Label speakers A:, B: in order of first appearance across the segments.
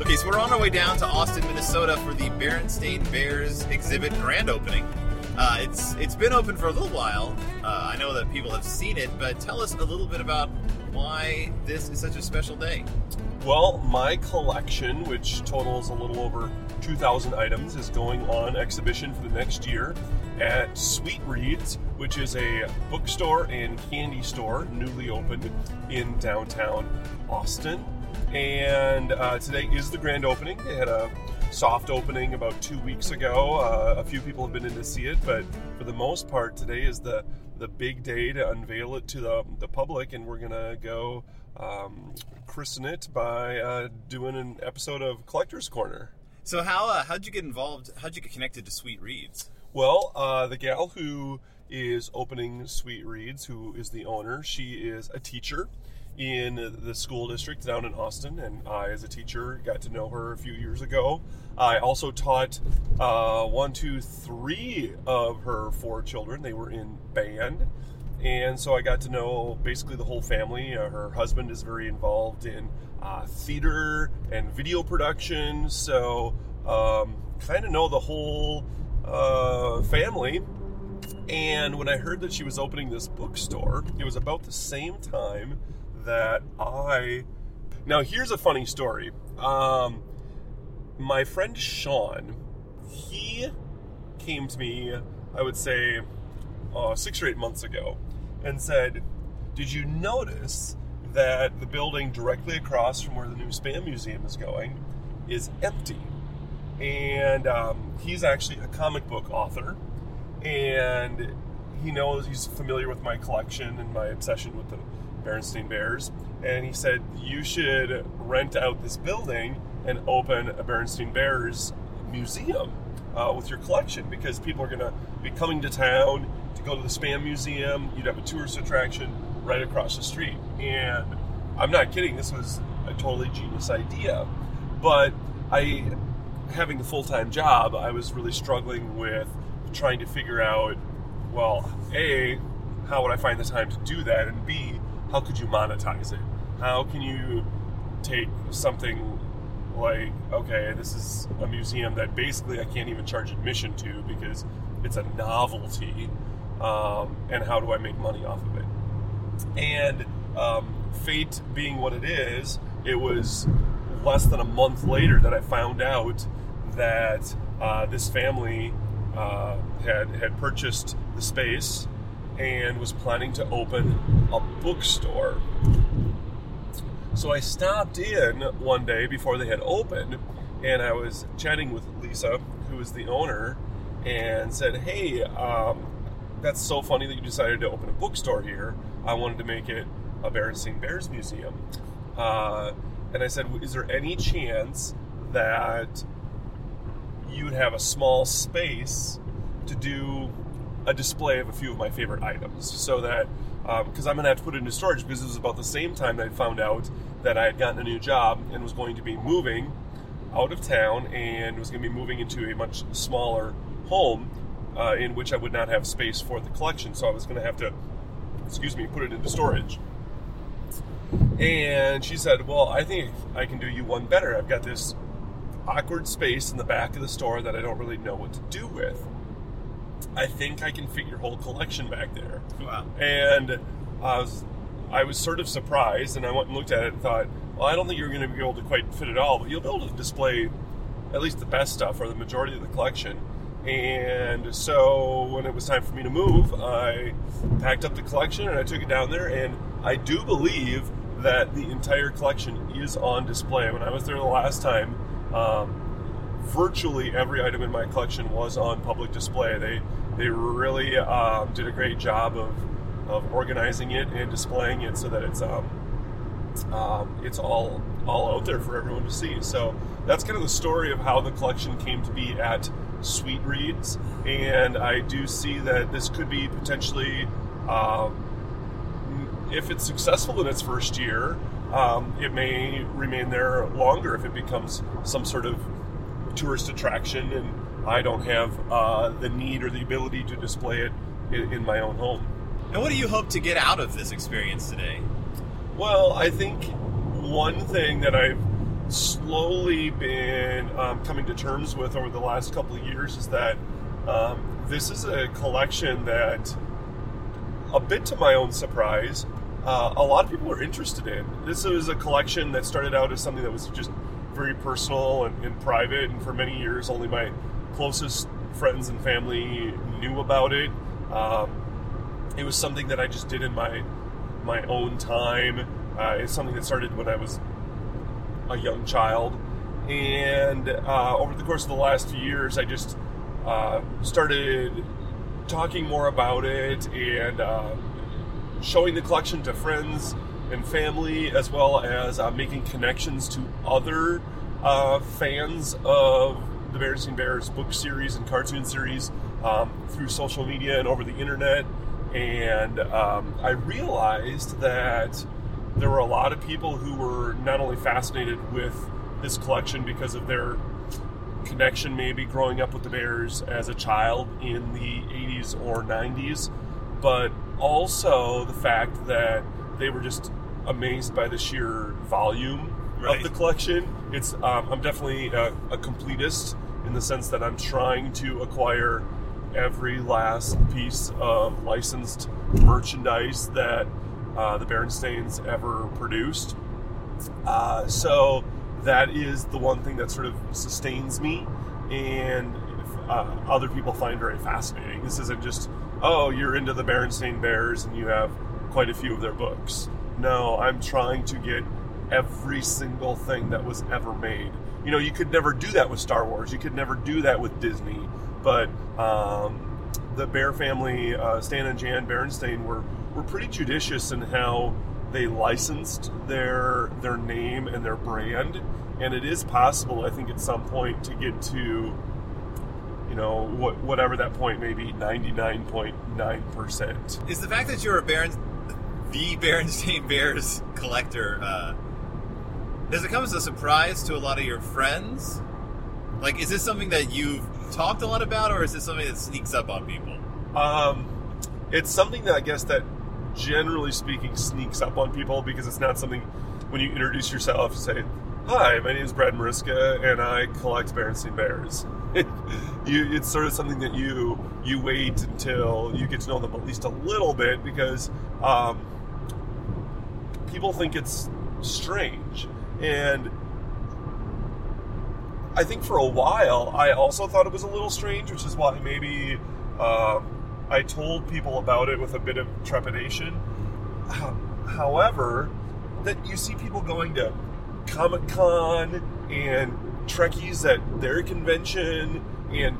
A: Okay, so we're on our way down to Austin, Minnesota for the Berenstain Bears exhibit grand opening. Uh, it's it's been open for a little while. Uh, I know that people have seen it, but tell us a little bit about why this is such a special day.
B: Well, my collection, which totals a little over 2,000 items, is going on exhibition for the next year at Sweet Reads, which is a bookstore and candy store newly opened in downtown Austin. And uh, today is the grand opening. They had a soft opening about two weeks ago. Uh, a few people have been in to see it, but for the most part, today is the the big day to unveil it to the, the public, and we're gonna go um, christen it by uh, doing an episode of Collector's Corner.
A: So how uh, how'd you get involved? How'd you get connected to Sweet Reads?
B: Well, uh, the gal who is opening Sweet Reads, who is the owner, she is a teacher in the school district down in Austin, and I, as a teacher, got to know her a few years ago. I also taught uh, one, two, three of her four children. They were in band, and so I got to know basically the whole family. Uh, her husband is very involved in uh, theater and video production, so um, kind of know the whole uh, family. And when I heard that she was opening this bookstore, it was about the same time that I. Now, here's a funny story. Um, my friend Sean, he came to me, I would say, uh, six or eight months ago, and said, Did you notice that the building directly across from where the new Spam Museum is going is empty? And um, he's actually a comic book author, and he knows he's familiar with my collection and my obsession with the Berenstain Bears. And he said, You should rent out this building and open a Berenstain Bears museum uh, with your collection because people are going to be coming to town to go to the Spam Museum. You'd have a tourist attraction right across the street. And I'm not kidding, this was a totally genius idea. But I, having the full time job, I was really struggling with trying to figure out well, A, how would I find the time to do that? And B, how could you monetize it? How can you take something like, okay, this is a museum that basically I can't even charge admission to because it's a novelty, um, and how do I make money off of it? And um, fate being what it is, it was less than a month later that I found out that uh, this family uh, had had purchased the space and was planning to open a bookstore. So I stopped in one day before they had opened, and I was chatting with Lisa, who is the owner, and said, "Hey, um, that's so funny that you decided to open a bookstore here. I wanted to make it a Berenstain Bears museum." Uh, and I said, "Is there any chance that you'd have a small space to do a display of a few of my favorite items so that because um, I'm gonna have to put it into storage because it was about the same time that I found out that I had gotten a new job and was going to be moving out of town and was going to be moving into a much smaller home uh, in which I would not have space for the collection. So I was going to have to, excuse me, put it into storage. And she said, Well, I think I can do you one better. I've got this awkward space in the back of the store that I don't really know what to do with. I think I can fit your whole collection back there.
A: Wow.
B: And I was, I was sort of surprised, and I went and looked at it and thought, well, I don't think you're going to be able to quite fit it all, but you'll be able to display at least the best stuff or the majority of the collection. And so when it was time for me to move, I packed up the collection and I took it down there, and I do believe that the entire collection is on display. When I was there the last time, um, virtually every item in my collection was on public display. They they really um, did a great job of, of organizing it and displaying it so that it's um, um, it's all all out there for everyone to see. So that's kind of the story of how the collection came to be at Sweet Reads, and I do see that this could be potentially, um, if it's successful in its first year, um, it may remain there longer if it becomes some sort of tourist attraction and I don't have uh, the need or the ability to display it in, in, my own home.
A: And what do you hope to get out of this experience today?
B: Well, I think one thing that I've slowly been um, coming to terms with over the last couple of years is that um, this is a collection that, a bit to my own surprise, uh, a lot of people are interested in. This is a collection that started out as something that was just very personal and, and private, and for many years, only my closest friends and family knew about it. Um, it was something that I just did in my my own time. Uh, it's something that started when I was a young child, and uh, over the course of the last few years, I just uh, started talking more about it and uh, showing the collection to friends and family, as well as uh, making connections to other uh, fans of the Bears and Bears book series and cartoon series um, through social media and over the internet. And um, I realized that there were a lot of people who were not only fascinated with this collection because of their connection, maybe growing up with the Bears as a child in the 80s or 90s, but also the fact that they were just amazed by the sheer volume
A: Right.
B: of the collection. It's um, I'm definitely a, a completist in the sense that I'm trying to acquire every last piece of licensed merchandise that uh, the Berenstains ever produced. Uh, so that is the one thing that sort of sustains me, and uh, other people find very fascinating. This isn't just oh you're into the Berenstain Bears and you have quite a few of their books. No, I'm trying to get every single thing that was ever made. You know, you could never do that with Star Wars. You could never do that with Disney. But um, the Bear family, uh, Stan and Jan Berenstain, were were pretty judicious in how they licensed their their name and their brand. And it is possible, I think, at some point to get to, you know, what, whatever that point may be, ninety nine point nine percent.
A: Is the fact that you're a Baron, the Berenstain Bears collector, uh, does it come as a surprise to a lot of your friends? Like, is this something that you've talked a lot about, or is this something that sneaks up on people?
B: Um, it's something that I guess that generally speaking sneaks up on people because it's not something when you introduce yourself you say, "Hi, my name is Brad Mariska and I collect Berenstain Bears." you, it's sort of something that you you wait until you get to know them at least a little bit because um, people think it's strange and I think for a while I also thought it was a little strange, which is why maybe um, I told people about it with a bit of trepidation. Ho- However, that you see people going to Comic Con and Trekkies at their convention and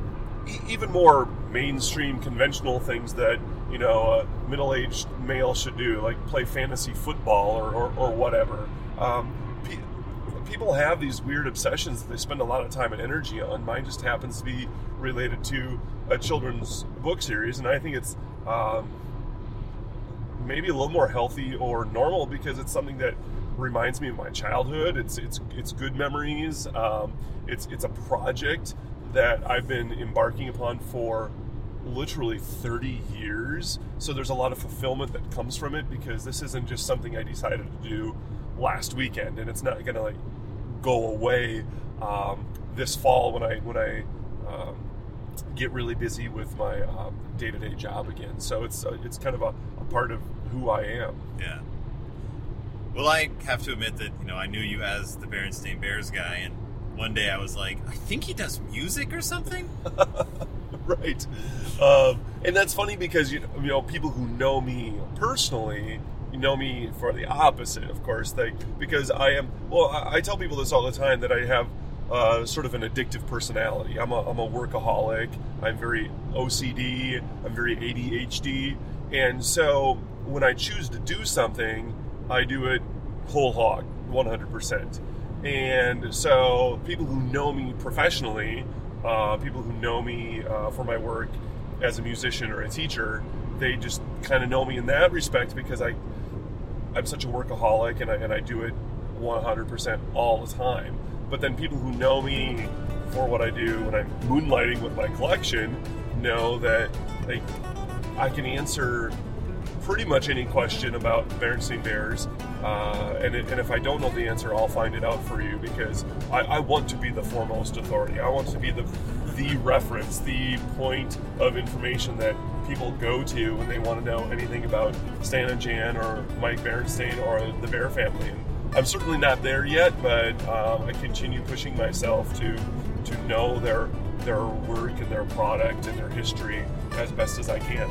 B: e- even more mainstream conventional things that you know a middle-aged male should do, like play fantasy football or, or, or whatever. Um, people have these weird obsessions that they spend a lot of time and energy on. Mine just happens to be related to a children's book series, and I think it's um, maybe a little more healthy or normal because it's something that reminds me of my childhood. It's it's it's good memories. Um, it's it's a project that I've been embarking upon for literally 30 years. So there's a lot of fulfillment that comes from it because this isn't just something I decided to do last weekend, and it's not gonna like go away um, this fall when I when I um, get really busy with my um, day-to-day job again. So it's uh, it's kind of a, a part of who I am.
A: Yeah. Well, I have to admit that you know I knew you as the Berenstain Bears guy, and one day I was like, I think he does music or something.
B: right. Um, and that's funny because you know, you know people who know me personally know me for the opposite, of course. They because I am well. I, I tell people this all the time that I have uh, sort of an addictive personality. I'm a, I'm a workaholic. I'm very OCD. I'm very ADHD, and so when I choose to do something, I do it whole hog, 100%. And so people who know me professionally, uh, people who know me uh, for my work as a musician or a teacher, they just kind of know me in that respect because I, I'm such a workaholic and I, and I do it 100% all the time. But then people who know me for what I do when I'm moonlighting with my collection know that like I can answer pretty much any question about Berenstain Bears. Uh, and, it, and if I don't know the answer, I'll find it out for you because I, I want to be the foremost authority. I want to be the the reference, the point of information that people go to when they want to know anything about Stan and Jan or Mike Berenstain or the Bear family. And I'm certainly not there yet, but um, I continue pushing myself to to know their their work and their product and their history as best as I can.